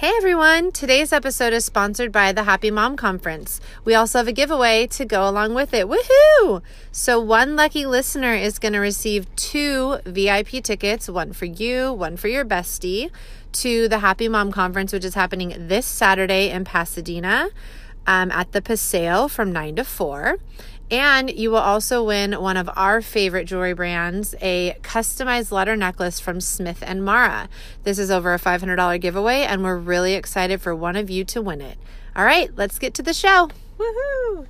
Hey everyone! Today's episode is sponsored by the Happy Mom Conference. We also have a giveaway to go along with it. Woohoo! So, one lucky listener is going to receive two VIP tickets one for you, one for your bestie to the Happy Mom Conference, which is happening this Saturday in Pasadena um, at the Paseo from 9 to 4. And you will also win one of our favorite jewelry brands, a customized letter necklace from Smith and Mara. This is over a $500 giveaway, and we're really excited for one of you to win it. All right, let's get to the show. Woohoo!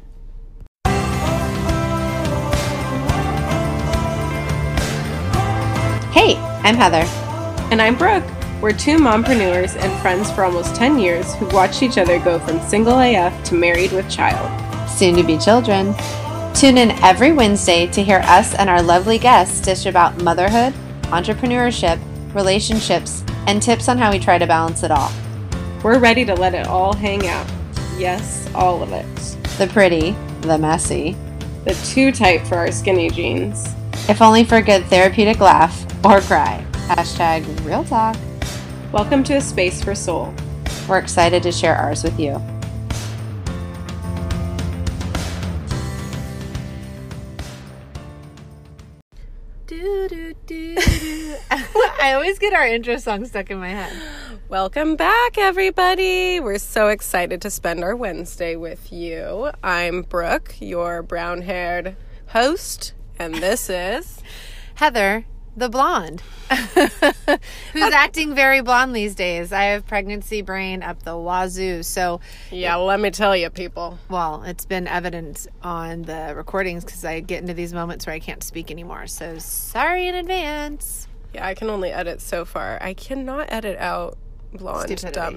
Hey, I'm Heather. And I'm Brooke. We're two mompreneurs and friends for almost 10 years who watched each other go from single AF to married with child. Soon to be children. Tune in every Wednesday to hear us and our lovely guests dish about motherhood, entrepreneurship, relationships, and tips on how we try to balance it all. We're ready to let it all hang out. Yes, all of it. The pretty, the messy, the too tight for our skinny jeans. If only for a good therapeutic laugh or cry. Hashtag real talk. Welcome to a space for soul. We're excited to share ours with you. Always get our intro song stuck in my head. Welcome back, everybody. We're so excited to spend our Wednesday with you. I'm Brooke, your brown haired host, and this is Heather, the blonde, who's acting very blonde these days. I have pregnancy brain up the wazoo. So, yeah, let me tell you, people. Well, it's been evident on the recordings because I get into these moments where I can't speak anymore. So, sorry in advance. Yeah, I can only edit so far. I cannot edit out blonde, Stupidity. dumb,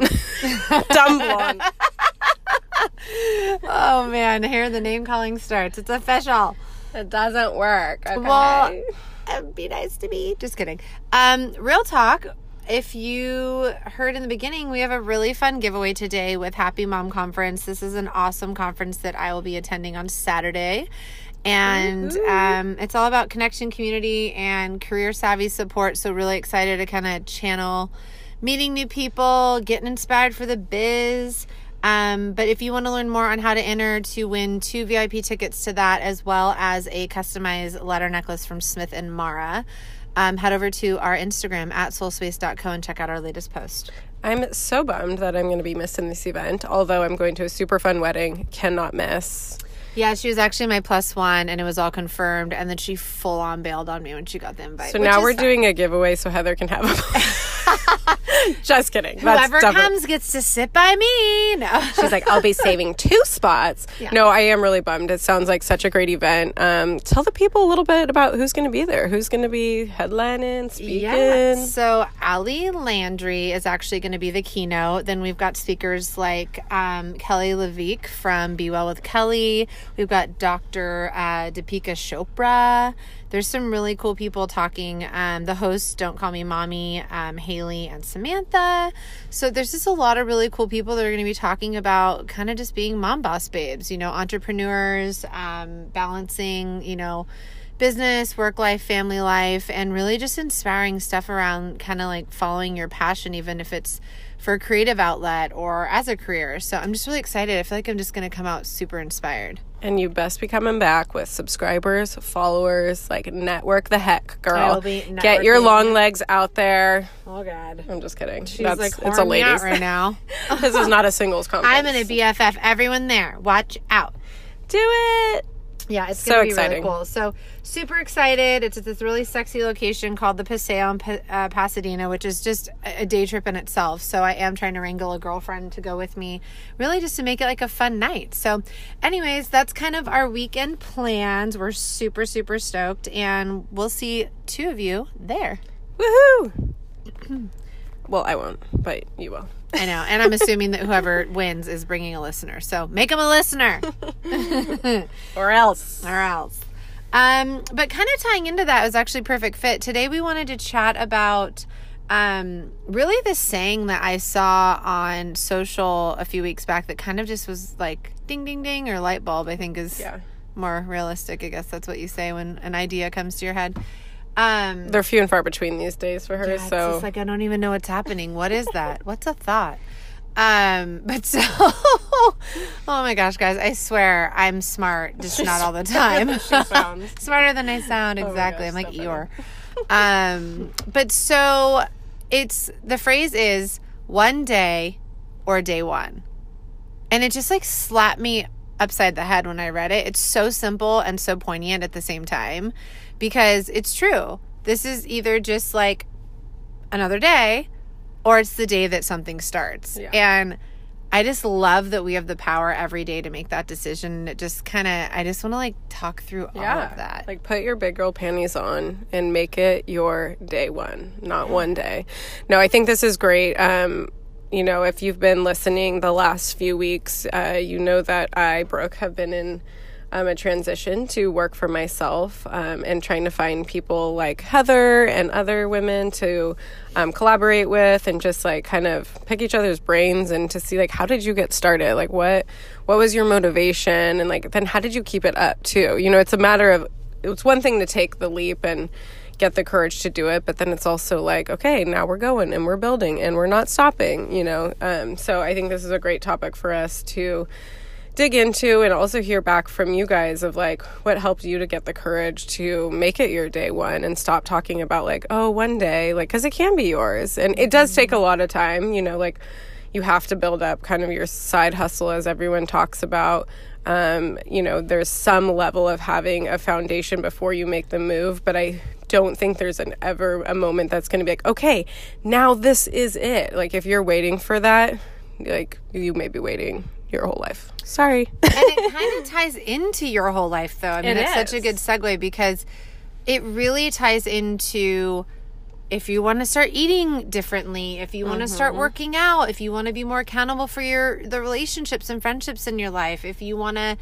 dumb blonde. oh man, here the name calling starts. It's official. It doesn't work. Okay? Well be nice to me. Just kidding. Um, real talk. If you heard in the beginning, we have a really fun giveaway today with Happy Mom Conference. This is an awesome conference that I will be attending on Saturday. And um, it's all about connection, community, and career savvy support. So, really excited to kind of channel meeting new people, getting inspired for the biz. Um, but if you want to learn more on how to enter to win two VIP tickets to that, as well as a customized letter necklace from Smith and Mara, um, head over to our Instagram at soulspace.co and check out our latest post. I'm so bummed that I'm going to be missing this event, although I'm going to a super fun wedding. Cannot miss. Yeah, she was actually my plus one, and it was all confirmed. And then she full on bailed on me when she got the invite. So now we're doing a giveaway, so Heather can have a. Just kidding. Whoever comes gets to sit by me. No, she's like, I'll be saving two spots. Yeah. No, I am really bummed. It sounds like such a great event. Um, tell the people a little bit about who's going to be there. Who's going to be headlining, speaking? Yeah. So Ali Landry is actually going to be the keynote. Then we've got speakers like um, Kelly LeVeque from Be Well with Kelly. We've got Dr. Uh, Deepika Chopra. There's some really cool people talking. Um, the hosts, Don't Call Me Mommy, um, Haley and Samantha. So there's just a lot of really cool people that are going to be talking about kind of just being mom boss babes, you know, entrepreneurs, um, balancing, you know, business, work life, family life, and really just inspiring stuff around kind of like following your passion, even if it's for a creative outlet or as a career. So I'm just really excited. I feel like I'm just going to come out super inspired. And you best be coming back with subscribers, followers, like network the heck, girl. Get your long legs out there. Oh God, I'm just kidding. She's That's, like it's a ladies right now. this is not a singles conference. I'm gonna BFF everyone there. Watch out. Do it. Yeah, it's so gonna be exciting. Really cool. So super excited. It's at this really sexy location called the Paseo in uh, Pasadena, which is just a day trip in itself. So I am trying to wrangle a girlfriend to go with me, really just to make it like a fun night. So, anyways, that's kind of our weekend plans. We're super super stoked, and we'll see two of you there. Woohoo! well, I won't, but you will. I know. And I'm assuming that whoever wins is bringing a listener. So make them a listener. or else. Or else. Um, but kind of tying into that was actually perfect fit. Today we wanted to chat about um, really the saying that I saw on social a few weeks back that kind of just was like ding ding ding or light bulb, I think is yeah. more realistic. I guess that's what you say when an idea comes to your head. Um, They're few and far between these days for her. Yeah, so it's like I don't even know what's happening. What is that? what's a thought? Um, but so, oh my gosh, guys, I swear I'm smart, just not all the time. Smarter than I sound, my exactly. gosh, I'm like Eeyore. um, but so it's the phrase is one day or day one. And it just like slapped me upside the head when I read it. It's so simple and so poignant at the same time because it's true. This is either just like another day or it's the day that something starts. Yeah. And I just love that we have the power every day to make that decision. It just kind of, I just want to like talk through all of that. Like put your big girl panties on and make it your day one, not one day. No, I think this is great. Um, you know, if you've been listening the last few weeks, uh, you know that I, Brooke, have been in um, a transition to work for myself um, and trying to find people like Heather and other women to um, collaborate with and just like kind of pick each other's brains and to see like how did you get started? Like what what was your motivation? And like then how did you keep it up too? You know it's a matter of it's one thing to take the leap and get the courage to do it but then it's also like okay now we're going and we're building and we're not stopping you know? Um, so i think this is a great topic for us to dig into and also hear back from you guys of like what helped you to get the courage to make it your day one and stop talking about like oh one day like because it can be yours. And it does take a lot of time you know like you have to build up kind of your side hustle as everyone talks about. Um, you know there's some level of having a foundation before you make the move but i don't think there's an ever a moment that's going to be like okay now this is it. Like if you're waiting for that like you may be waiting your whole life. Sorry. And it kind of ties into your whole life though. I mean It it's such a good segue because it really ties into if you want to start eating differently if you want to Mm-hmm. start working out if you want to be more accountable for your the relationships and friendships in your life if you want to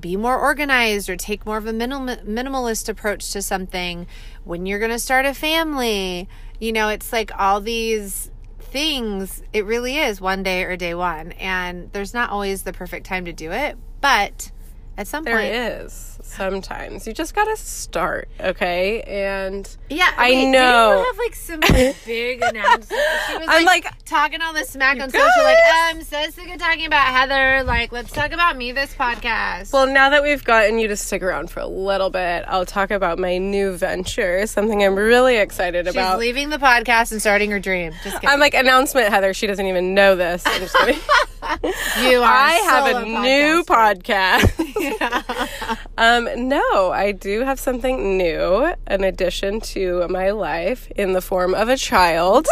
be more organized or take more of a minimal, minimalist approach to something when you're going to start a family you know it's like all these things it really is one day or day one. And there's not always the perfect time to do it but at some There point is sometimes. You just gotta start, okay? And yeah I wait, know. you have like some big announcement she was I'm like, like, talking all this smack on guys. social like i'm so sick of talking about heather like let's talk about me this podcast well, now that we've gotten you to stick around for a little bit, I'll talk about my new venture, something I'm really excited about. she's about. leaving the podcast and starting her dream just kidding I'm like announcement, Heather. She doesn't even know this. I'm just kidding. you are I have a new podcaster. podcast. um, no, I do have something new, an addition to my life in the form of a child.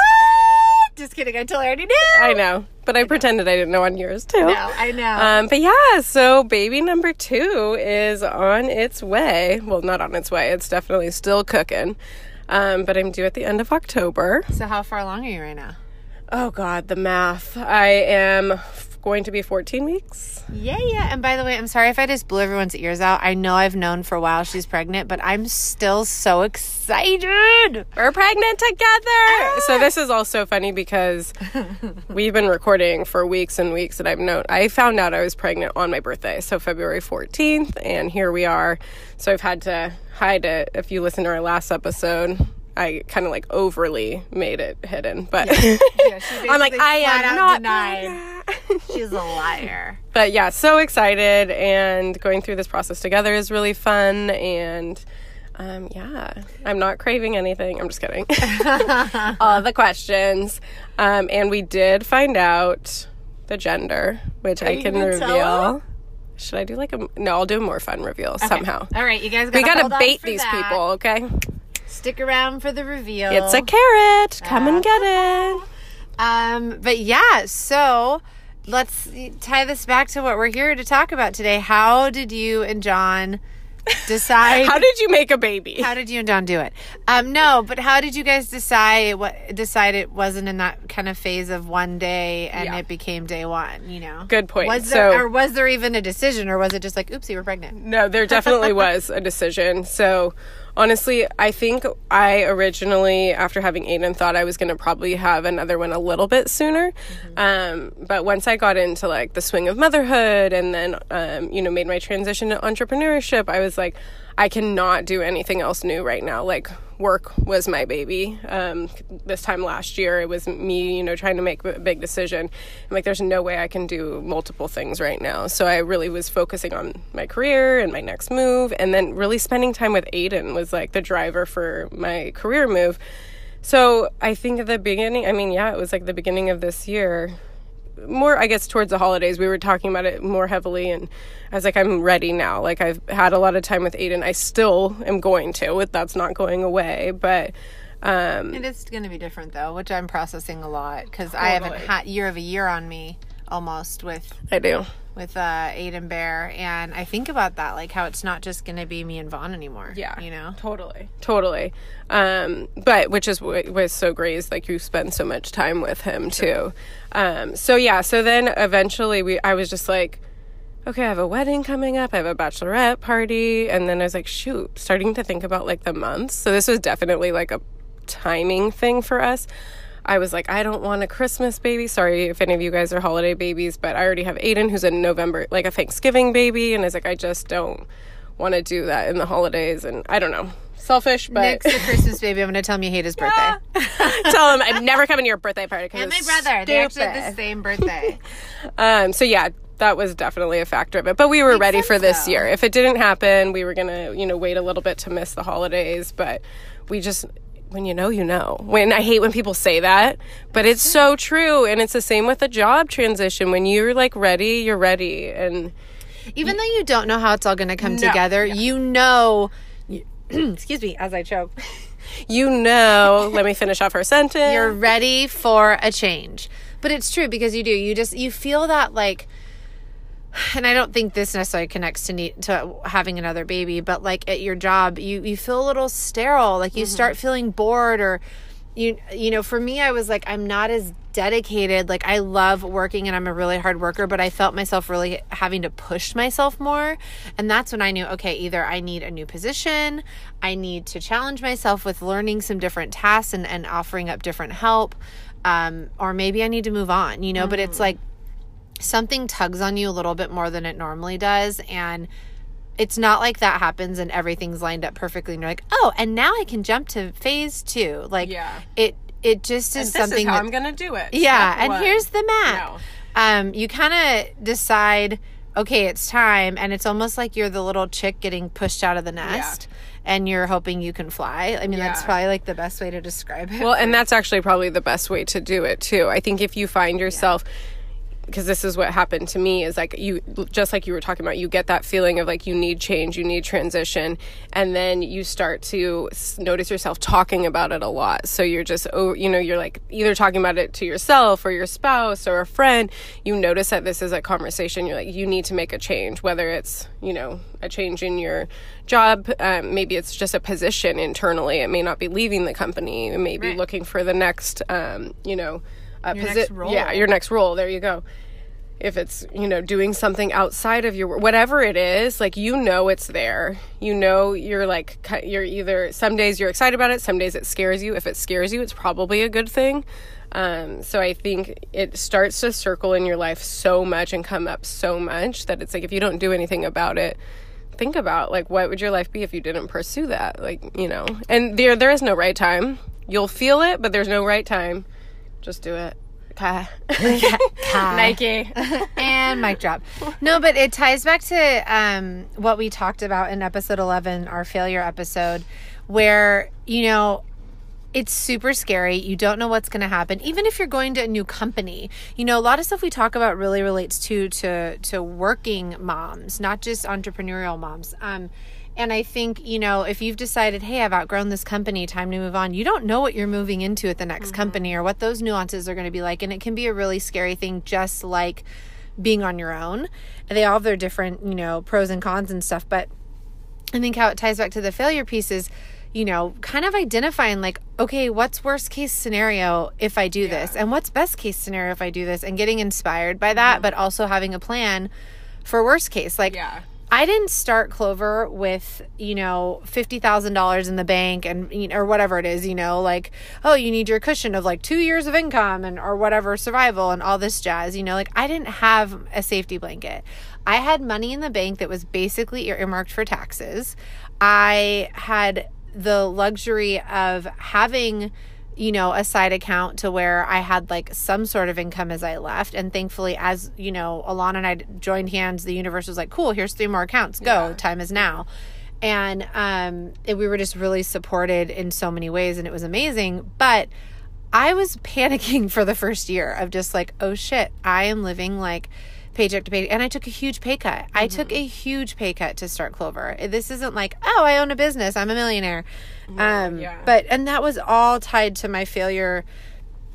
just kidding i totally already knew I know, but I, pretended I didn't know on yours too. no i know Um, but yeah, so baby number two is on its way. Well, not on its way. It's definitely still cooking. Um, but I'm due at the end of October. so how far along are you right now Oh God, the math. I am going to be 14 weeks. Yeah, yeah. And by the way, I'm sorry if I just blew everyone's ears out. I know I've known for a while she's pregnant, but I'm still so excited. We're pregnant together. Ah! So this is also funny because we've been recording for weeks and weeks, and I've known. I found out I was pregnant on my birthday, so February 14th, and here we are. So I've had to hide it. If you listen to our last episode. I kind of like overly made it hidden, but I'm like, I am not pregnant. She's a liar. but yeah, so excited and going through this process together is really fun and um, yeah, I'm not craving anything. I'm just kidding. All the questions. Um, and we did find out the gender, which I can reveal. Should I do like a no? I'll do a more fun reveal somehow. All right, you guys. We gotta gotta bait for these that. people, okay? Stick around for the reveal. It's a carrot. Come and get it. Um, but yeah, so let's tie this back to what we're here to talk about today. How did you and John decide? How did you make a baby? How did you and John do it? Um, no, but how did you guys decide what decide it wasn't in that kind of phase of one day and Yeah. it became day one? You know, Good point. Was there So- or was there even a decision, or was it just like, oopsie, we're pregnant? No, there definitely was a decision. So, honestly, I think I originally, after having Aiden, thought I was going to probably have another one a little bit sooner. Um, but once I got into like the swing of motherhood and then, um, you know, made my transition to entrepreneurship, I was like, I cannot do anything else new right now. Like, work was my baby. Um, this time last year, it was me, you know, trying to make a big decision. I'm like, there's no way I can do multiple things right now. So I really was focusing on my career and my next move. And then really spending time with Aiden was like the driver for my career move. So I think at the beginning, I mean, yeah, it was like the beginning of this year more i guess towards the holidays we were talking about it more heavily and i was like i'm ready now. Like i've had a lot of time with aiden. I still am going to with that's not going away but um it is going to be different though which i'm processing a lot because totally. i haven't had year of a year on me almost with i do with uh, Aiden Bear, and I think about that, like how it's not just to be me and Vaughn anymore. Yeah, you know, totally, totally. Um, but which is what was so great is like you spend so much time with him too. Um, so yeah, so then eventually we, I was just like, okay, I have a wedding coming up, I have a bachelorette party, and then I was like, shoot, starting to think about like the months. So this was definitely like a timing thing for us. I was like, I don't want a Christmas baby. Sorry if any of you guys are holiday babies, but I already have Aiden, who's a November, like a Thanksgiving baby. And I was like, I just don't want to do that in the holidays. And I don't know. Selfish, but. Nick's a Christmas baby. I'm going to tell him you hate his birthday. tell him I'm never coming to your birthday party. And my brother. They actually have the same birthday. um, so yeah, that was definitely a factor of it. But we were Makes ready for this though. year. If it didn't happen, we were going to, you know, wait a little bit to miss the holidays. But we just when you know, you know. When I hate when people say that, but it's so true. And it's the same with a job transition. When you're like ready, you're ready. And even though you don't know how it's all going to come no, together, yeah. you know, excuse me, as I choke, you know, let me finish off her sentence. You're ready for a change. But it's true because you do. You just, you feel that like, and I don't think this necessarily connects to need to having another baby, but like at your job, you you feel a little sterile, like you mm-hmm. start feeling bored or you you know, for me I was like I'm not as dedicated. Like I love working and I'm a really hard worker, but I felt myself really having to push myself more. And that's when I knew, okay, either I need a new position, I need to challenge myself with learning some different tasks and, and offering up different help. Um, or maybe I need to move on, you know, mm-hmm. but it's mm-hmm. like something tugs on you a little bit more than it normally does and it's not like that happens and everything's lined up perfectly and you're like oh and now i can jump to phase two like yeah it it just is something is how that, i'm gonna do it yeah Step and one. here's the map no. um you kind of decide okay it's time and it's almost like you're the little chick getting pushed out of the nest yeah and you're hoping you can fly. I mean, yeah. that's probably like the best way to describe it. Well, and that's actually probably the best way to do it too. I think if you find yourself yeah because this is what happened to me is like you just like you were talking about you get that feeling of like you need change you need transition and then you start to notice yourself talking about it a lot so you're just oh you know you're like either talking about it to yourself or your spouse or a friend you notice that this is a conversation you're like you need to make a change whether it's you know a change in your job um, maybe it's just a position internally it may not be leaving the company it may be right. looking for the next um, you know uh, your posi- next role. Yeah, your next role. There you go. If it's, you know, doing something outside of your whatever it is, like you know it's there. You know you're like you're either some days you're excited about it, some days it scares you. If it scares you, it's probably a good thing. Um, so I think it starts to circle in your life so much and come up so much that it's like if you don't do anything about it, think about like what would your life be if you didn't pursue that? Like, you know. And there there is no right time. You'll feel it, but there's no right time. Just do it. Kai. Nike. and mic drop. No, but it ties back to um, what we talked about in episode 11, our failure episode, where, you know, it's super scary. You don't know what's going to happen. Even if you're going to a new company, you know, a lot of stuff we talk about really relates to to to working moms, not just entrepreneurial moms. Um, and I think, you know, if you've decided, hey, I've outgrown this company, time to move on, you don't know what you're moving into at the next mm-hmm. company or what those nuances are going to be like. And it can be a really scary thing, just like being on your own. They all have their different, you know, pros and cons and stuff. But I think how it ties back to the failure piece is, you know, kind of identifying like, okay, what's worst case scenario if I do yeah. this? And what's best case scenario if I do this? And getting inspired by that, mm-hmm. but also having a plan for worst case. Like, yeah. I didn't start Clover with, you know, $50,000 in the bank and, you know, or whatever it is, you know, like, oh, you need your cushion of like two years of income and, or whatever, survival and all this jazz, you know, like I didn't have a safety blanket. I had money in the bank that was basically earmarked for taxes. I had the luxury of having you know a side account to where i had like some sort of income as i left. And thankfully as you know alana and i joined hands the universe was like cool here's three more accounts. Go. Yeah. time is now. And um it, we were just really supported in so many ways and it was amazing. But I was panicking for the first year of just like, oh shit, I am living like paycheck to paycheck. And I took a huge pay cut. I took a huge pay cut to start Clover. This isn't like, oh, I own a business, I'm a millionaire. Um, yeah. But, and that was all tied to my failure,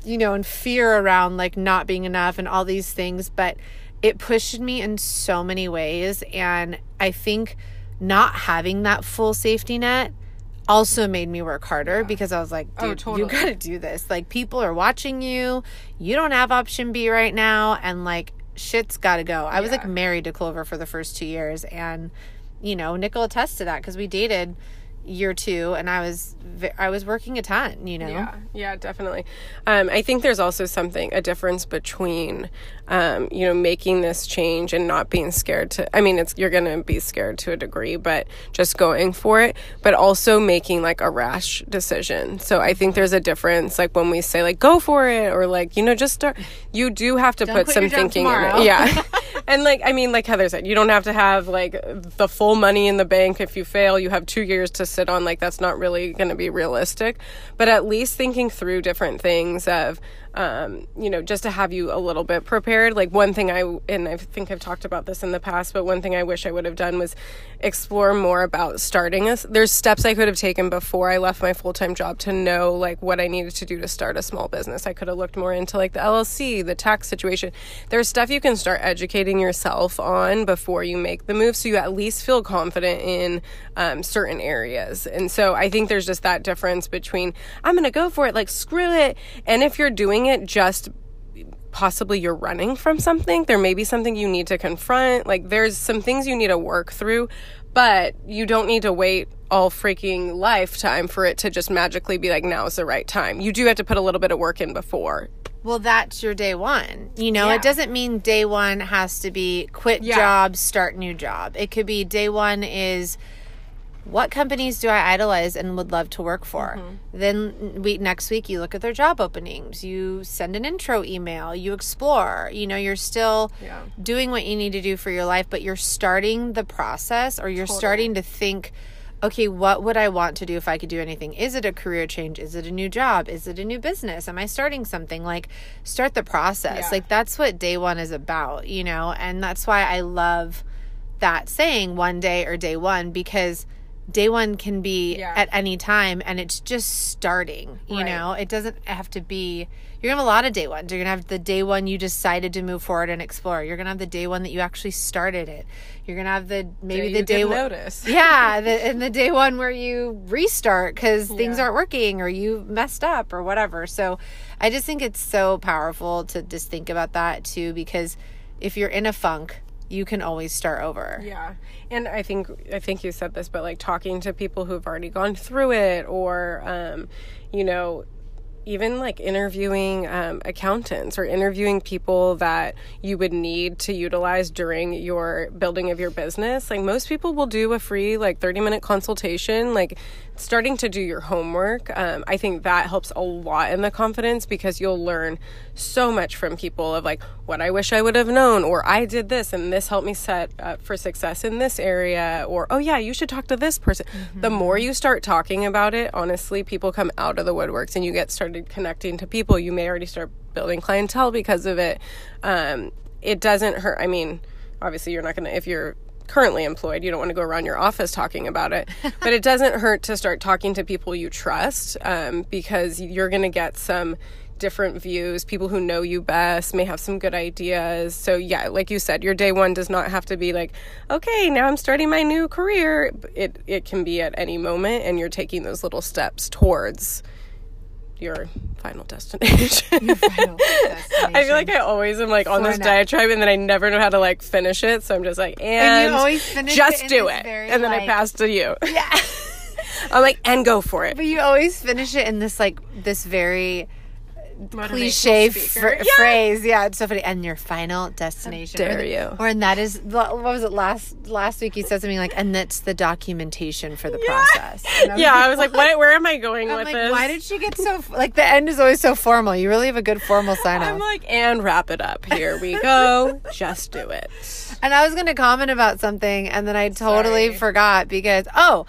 you know, and fear around like not being enough and all these things. But it pushed me in so many ways. And I think not having that full safety net also made me work harder because I was like, Oh, dude, totally. you got to do this. Like, people are watching you. You don't have option B right now. And like, shit's got to go. I was like married to Clover for the first two years. And, you know, Nickel attests to that because we dated year two and I was, I was working a ton, you know? Yeah, yeah, definitely. Um, I think there's also something a difference between, um, you know, making this change and not being scared to. I mean, it's you're gonna be scared to a degree, but just going for it. But also making like a rash decision. So I think there's a difference, like when we say like go for it or like you know just start. You do have to put some thinking in it. Yeah, and like I mean, like Heather said, you don't have to have like the full money in the bank if you fail. You have two years to sit on. Like that's not really going to be realistic. But at least thinking through different things of, um, you know, just to have you a little bit prepared. Like one thing I and I think I've talked about this in the past, but one thing I wish I would have done was explore more about starting us. There's steps I could have taken before I left my full time job to know like what I needed to do to start a small business. I could have looked more into like the LLC, the tax situation. There's stuff you can start educating yourself on before you make the move, so you at least feel confident in um, certain areas. And so I think there's just that difference between I'm going to go for it, like screw it, and if you're doing it just possibly you're running from something. There may be something you need to confront. Like there's some things you need to work through, but you don't need to wait all freaking lifetime for it to just magically be like now is the right time. You do have to put a little bit of work in before. Well, that's your day one. You know, Yeah. it doesn't mean day one has to be quit Yeah. job, start new job. It could be day one is what companies do I idolize and would love to work for? Mm-hmm. Then we next week you look at their job openings, you send an intro email, you explore. You know, you're still Yeah. doing what you need to do for your life, but you're starting the process or you're starting to think okay, what would I want to do if I could do anything? Is it a career change? Is it a new job? Is it a new business? Am I starting something? Like, start the process. Yeah. Like, that's what day one is about, you know? And that's why I love that saying one day or day one because day one can be Yeah. at any time and it's just starting you Right. know it doesn't have to be you're gonna have a lot of day ones you're gonna have the day one you decided to move forward and explore you're gonna have the day one that you actually started it you're gonna have the maybe Day the you day one notice. yeah the, and the day one where you restart because things aren't working or you messed up or whatever so i just think it's so powerful to just think about that too because if you're in a funk you can always start over Yeah. And I think I think you said this, but like talking to people who've already gone through it or um, you know, even like interviewing um, accountants or interviewing people that you would need to utilize during your building of your business like most people will do a free like 30 minute consultation like starting to do your homework um, i think that helps a lot in the confidence because you'll learn so much from people of like what i wish i would have known or i did this and this helped me set up for success in this area or oh yeah you should talk to this person. The more you start talking about it honestly people come out of the woodworks and you get started connecting to people. You may already start building clientele because of it. Um, it doesn't hurt i mean obviously you're not gonna if you're currently employed. You don't want to go around your office talking about it. But it doesn't hurt to start talking to people you trust um, because you're going to get some different views. People who know you best may have some good ideas. So yeah like you said your day one does not have to be like okay now i'm starting my new career. It it can be at any moment and you're taking those little steps towards your final destination I feel like I always am like on For this diatribe and then I never know how to like finish it. So I'm just like, and, And you always finish just it do it. very, And then I pass to you. yeah I'm like, and go for it. But you always finish it in this like this very cliche speaker. fr- Yeah. phrase. Yeah, it's so funny. And your final destination. dare or the- you. Or and that is what was it last last week? You said something like, and that's the documentation for the process. And was Yeah, like, I was like, what? Where am I going I'm with like, this? why did she get so like the end is always so formal? You really have a good formal sign up. I'm off. like, and wrap it up. Here we go. Just do it. And I was going to comment about something, and then I totally Sorry. forgot because oh,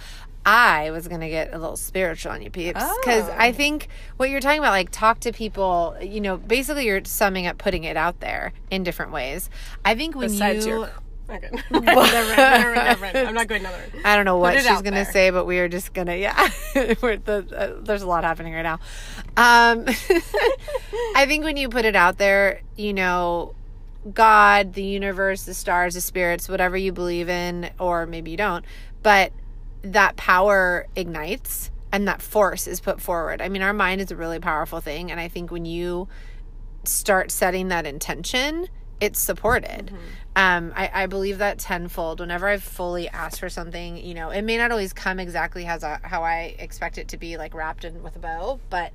I was going to get a little spiritual on you, peeps, because Oh. I think what you're talking about, like talk to people. You know, basically you're summing up, putting it out there in different ways. I think when Besides you. your. Okay. Never never never. I'm not going another. I don't know what she's gonna there. say, but we are just gonna yeah. We're the, uh, there's a lot happening right now. Um, I think when you put it out there, you know, God, the universe, the stars, the spirits, whatever you believe in, or maybe you don't, but that power ignites and that force is put forward. I mean, our mind is a really powerful thing, and I think when you start setting that intention, it's supported. Um, I, I believe that tenfold. Whenever I've fully asked for something, you know, it may not always come exactly as I, how I expect it to be, like wrapped in with a bow, but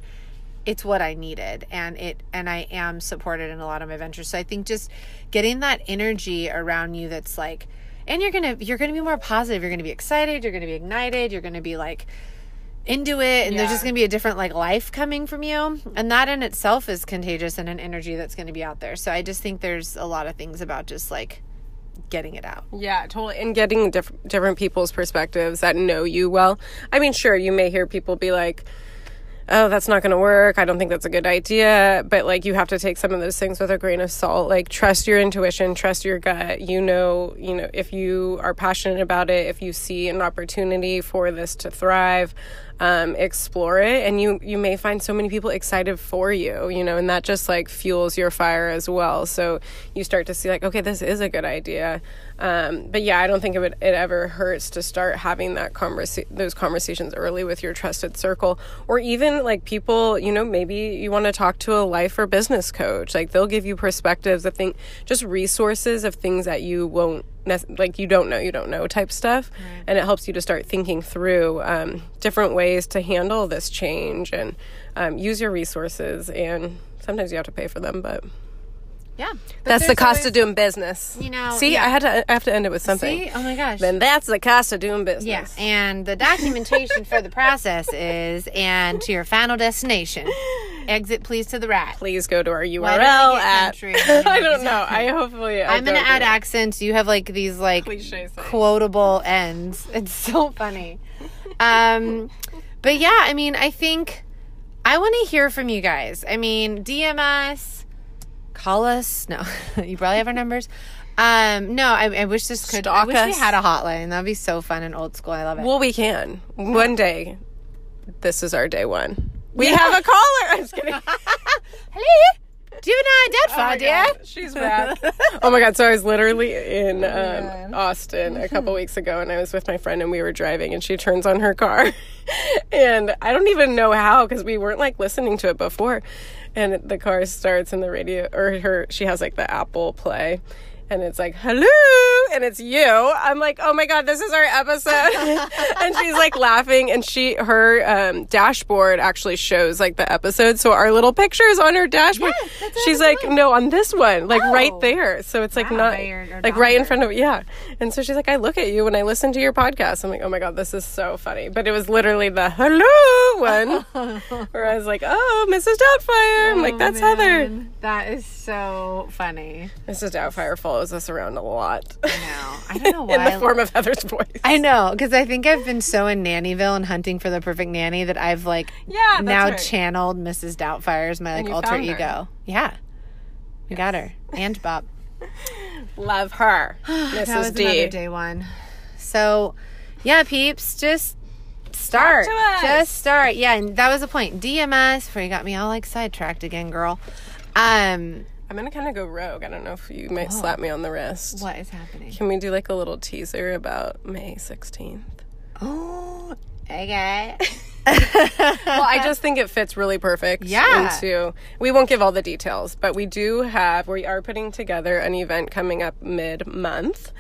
it's what I needed, and it and I am supported in a lot of my ventures. So I think just getting that energy around you that's like, and you're gonna you're gonna be more positive. You're gonna be excited. You're gonna be ignited. You're gonna be like into it and there's just to be a different like life coming from you and that in itself is contagious and an energy that's to be out there so i just think there's a lot of things about just like getting it out Yeah, totally. And getting diff- different people's perspectives that know you well. I mean, sure, you may hear people be like, oh, that's not going to work. I don't think that's a good idea. But like, you have to take some of those things with a grain of salt. Like, trust your intuition, trust your gut. You know, you know, if you are passionate about it, if you see an opportunity for this to thrive, um, explore it and you you may find so many people excited for you you know and that just like fuels your fire as well. So you start to see like okay this is a good idea. Um, but yeah i don't think it would it ever hurts to start having that conversa- those conversations early with your trusted circle or even like people you know maybe you want to talk to a life or business coach. Like they'll give you perspectives of think just resources of things that you won't like you don't know you don't know type stuff. And it helps you to start thinking through um, different ways to handle this change and um, use your resources. And sometimes you have to pay for them but yeah that's the cost of doing business. You know, see yeah. i had to i have to end it with something. See oh my gosh. Then that's the cost of doing business. Yeah and the documentation for the process is and to your final destination. Exit please to the right please go to our url Why did I get at i don't know. i hopefully I i'm gonna add accents. You have like these like quotable ends. It's so funny. Um, but yeah, I mean, I think I want to hear from you guys. I mean, DM us, call us. No, you probably have our numbers. Um, no, I, I wish this could. I Stalk wish we had a hotline. That'd be so fun and old school. I love it. well we can one day this is our day one we have a caller i'm just kidding Hello, do you have an Oh identifier, my dear? God, She's back. oh my god! So I was literally in um, God. Austin a couple weeks ago, and I was with my friend, and we were driving, and she turns on her car, and I don't even know how because we weren't like listening to it before, and the car starts, and the radio or her she has like the Apple Play. And it's like, hello, and it's you. I'm like, oh my god, this is our episode. and she's like laughing, and she her um, dashboard actually shows like the episode. So our little pictures on her dashboard. Yes, she's like, no, on this one, like right Oh. there. So it's like Wow, not by your- your like right in front of yeah. And so she's like, I look at you when I listen to your podcast. I'm like, oh my god, this is so funny. But it was literally the hello one where I was like, oh, Mrs. Doubtfire. I'm like, that's Heather. Oh, That is so funny. Mrs. Doubtfire follows us around a lot I know. I don't know why. in the form of Heather's voice. I know, because I think I've been so in Nannyville and hunting for the perfect nanny that I've like Yeah, now right. channeled Mrs. Doubtfire as my like alter ego. Yeah, we got her and Bob. Love her, That was D. another day one. So, yeah, peeps, just start. Just start. Yeah, and that was the point. DMS. Before you got me all like sidetracked again, girl. Um, I'm gonna kind of go rogue. I don't know if you might slap me on the wrist. what is happening? Can we do like a little teaser about May 16th? Oh, okay. well, I just think it fits really perfect Yeah. into. We won't give all the details, but we do have. We are putting together an event coming up mid month.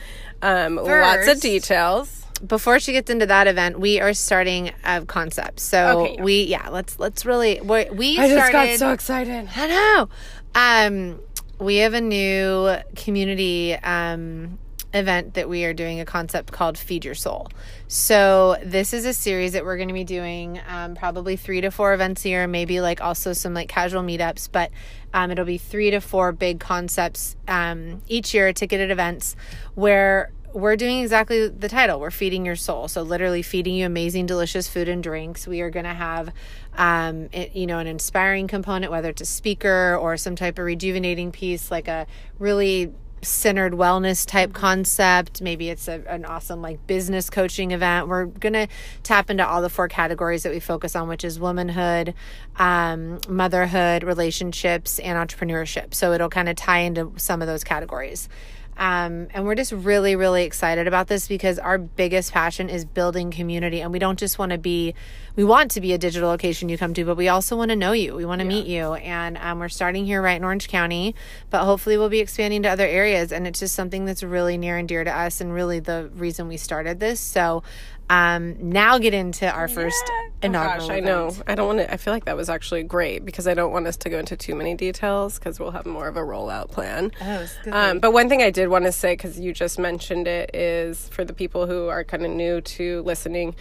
Um, lots of details. before she gets into that event, we are starting a concept. So Okay, yeah. we yeah, let's let's really we, we I just got so excited. I know. Um, we have a new community um, event that we are doing a concept called Feed Your Sōl. So this is a series that we're going to be doing um, probably three to four events a year, maybe like also some like casual meetups, but um, it'll be three to four big concepts um, each year, ticketed events where we're doing exactly the title. We're feeding your soul. So literally feeding you amazing, delicious food and drinks. We are going to have, um, it, you know, an inspiring component, whether it's a speaker or some type of rejuvenating piece, like a really centered wellness type concept. Maybe it's a, an awesome like business coaching event. We're going to tap into all the four categories that we focus on, which is womanhood, um, motherhood, relationships, and entrepreneurship. So it'll kind of tie into some of those categories. Um, and we're just really, really excited about this because our biggest passion is building community. And we don't just want to be, we want to be a digital location you come to, but we also want to know you. We want to meet you. And um, we're starting here right in Orange County, but hopefully we'll be expanding to other areas. And it's just something that's really near and dear to us and really the reason we started this. So um, now get into our first inaugural. Oh Gosh, I know. I don't want to. I feel like that was actually great because I don't want us to go into too many details because we'll have more of a rollout plan. Oh. Um, but one thing I did want to say because you just mentioned it is for the people who are kind of new to listening.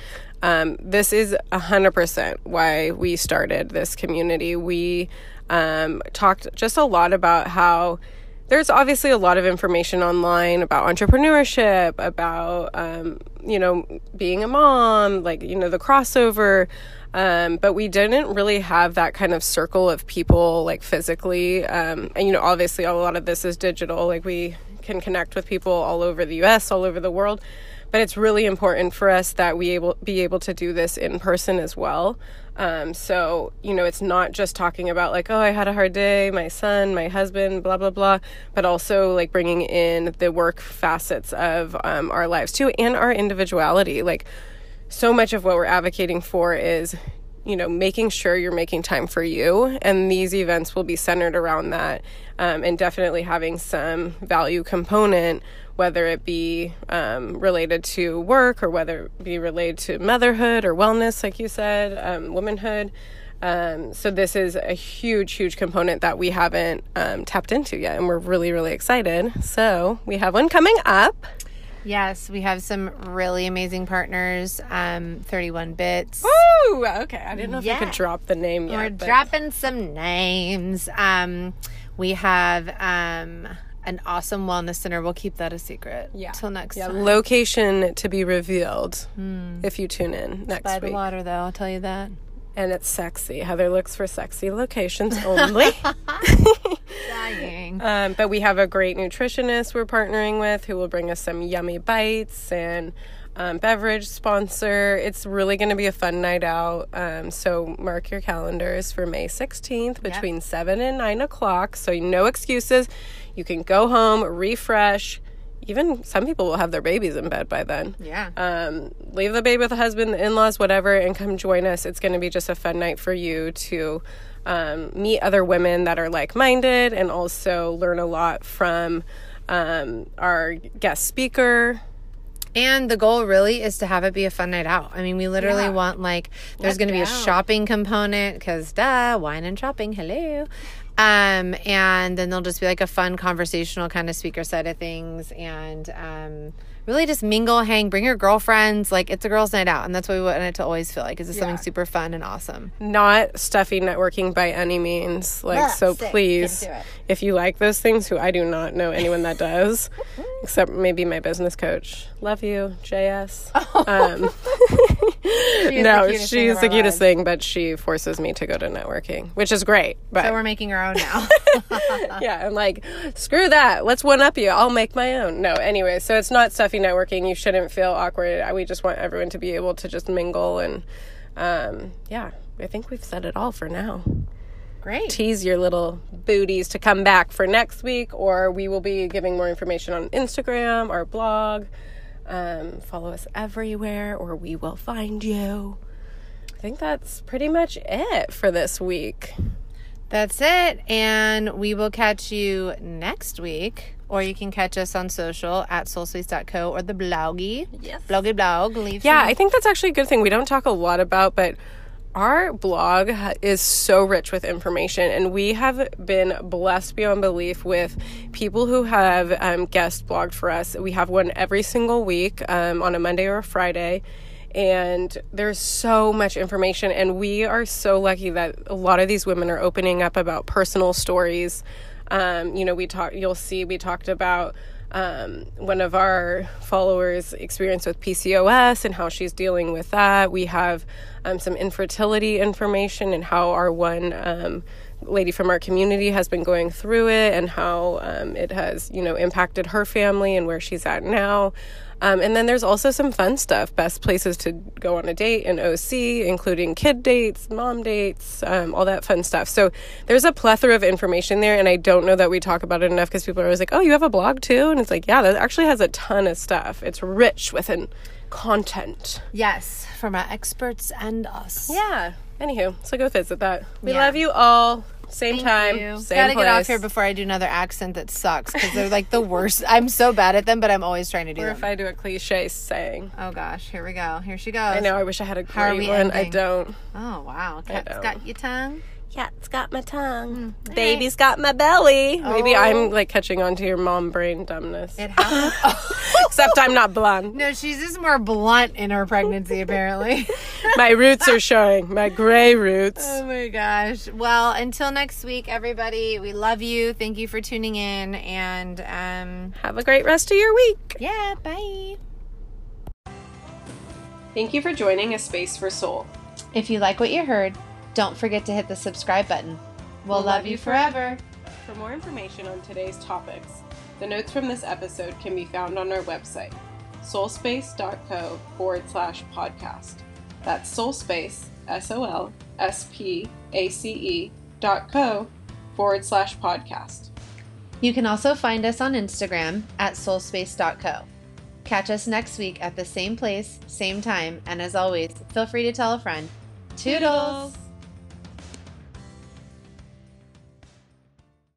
Um, this is a hundred percent why we started this community. We um, talked just a lot about how there's obviously a lot of information online about entrepreneurship, about um, you know being a mom, like you know the crossover. Um, but we didn't really have that kind of circle of people like physically. Um, and you know, obviously, a lot of this is digital. Like we can connect with people all over the U.S., all over the world. But it's really important for us that we able be able to do this in person as well. Um, so, you know, it's not just talking about like, oh, I had a hard day, my son, my husband, blah, blah, blah, but also like bringing in the work facets of um, our lives too and our individuality. Like, so much of what we're advocating for is, you know, making sure you're making time for you. And these events will be centered around that um, and definitely having some value component whether it be um, related to work or whether it be related to motherhood or wellness, like you said, um, womanhood. Um, so this is a huge, huge component that we haven't um, tapped into yet, and we're really, really excited. So we have one coming up. Yes, we have some really amazing partners. Um, 31 Bits. Ooh, okay. I didn't know if you could drop the name yet. We're but- dropping some names. Um, we have um, an awesome wellness center. We'll keep that a secret. Yeah. Till next yeah, time. location to be revealed if you tune in next By the week. water, though, I'll tell you that. And it's sexy. Heather looks for sexy locations only. Dying. Um, but we have a great nutritionist we're partnering with who will bring us some yummy bites and um, beverage sponsor. It's really going to be a fun night out. Um, so mark your calendars for May 16th between 7 and 9 o'clock. So no excuses. You can go home, refresh. Even some people will have their babies in bed by then. Yeah. Um, leave the baby with the husband, the in laws, whatever, and come join us. It's going to be just a fun night for you to um, meet other women that are like minded and also learn a lot from um, our guest speaker. And the goal really is to have it be a fun night out. I mean, we literally Yeah. want like there's going to be a shopping component because duh, wine and shopping. Hello. Um, and then they'll just be like a fun conversational kind of speaker side of things, and um, really just mingle, hang, bring your girlfriends. Like it's a girls' night out, and that's what we want it to always feel like. Is it something super fun and awesome? Not stuffy networking by any means. Like, Yeah, so sick. please, Can't do it. if you like those things, who I do not know anyone that does, except maybe my business coach. Love you, JS. Um, is no, the cutest thing she's the cutest thing, but she forces me to go to networking, which is great. But So we're making our own now. yeah, I'm like, screw that. Let's one up you. I'll make my own. No, anyway, so it's not stuffy networking. You shouldn't feel awkward. We just want everyone to be able to just mingle and, um, yeah, I think we've said it all for now. Great. Tease your little booties to come back for next week, or we will be giving more information on Instagram, our blog. Um, follow us everywhere, or we will find you. I think that's pretty much it for this week. That's it. And we will catch you next week. Or you can catch us on social at soulspace.co or the bloggy. Yes. Bloggy blog. Leave Yeah, some- I think that's actually a good thing. We don't talk a lot about, but our blog is so rich with information, and we have been blessed beyond belief with people who have um, guest blogged for us. We have one every single week um, on a Monday or a Friday. And there's so much information, and we are so lucky that a lot of these women are opening up about personal stories. Um, you know, we talk. You'll see, we talked about um, one of our followers' experience with PCOS and how she's dealing with that. We have um, some infertility information and how our one um, lady from our community has been going through it and how um, it has, you know, impacted her family and where she's at now. Um, and then there's also some fun stuff best places to go on a date in OC, including kid dates, mom dates, um, all that fun stuff. So there's a plethora of information there. And I don't know that we talk about it enough because people are always like, oh, you have a blog too? And it's like, yeah, that actually has a ton of stuff. It's rich with an content. Yes, from our experts and us. Yeah. Anywho, so go visit that. We Yeah. love you all. Same time. you. Same Gotta place. get off here before I do another accent that sucks because they're like the worst. I'm so bad at them, but I'm always trying to do Or them. if I do a cliche saying. Oh gosh, here we go. Here she goes. I know, I wish I had a great one. I don't. Oh wow, cat's got your tongue. Cat's got my tongue. Mm. Baby's got my belly. Maybe Oh. I'm like catching on to your mom brain dumbness. It happens. Except I'm not blonde. no, she's just more blunt in her pregnancy, apparently. My roots are showing. My gray roots. oh my gosh. Well, until next week, everybody. We love you. Thank you for tuning in, and um, Have a great rest of your week. yeah, bye. Thank you for joining A Space for Sōl. If you like what you heard, don't forget to hit the subscribe button. We'll, love, you forever. For more information on today's topics, the notes from this episode can be found on our website, solspace.co forward slash podcast. That's solspace, S O L S P A C E dot co forward slash podcast. You can also find us on Instagram at solspace.co. Catch us next week at the same place, same time, and as always, feel free to tell a friend. Toodles!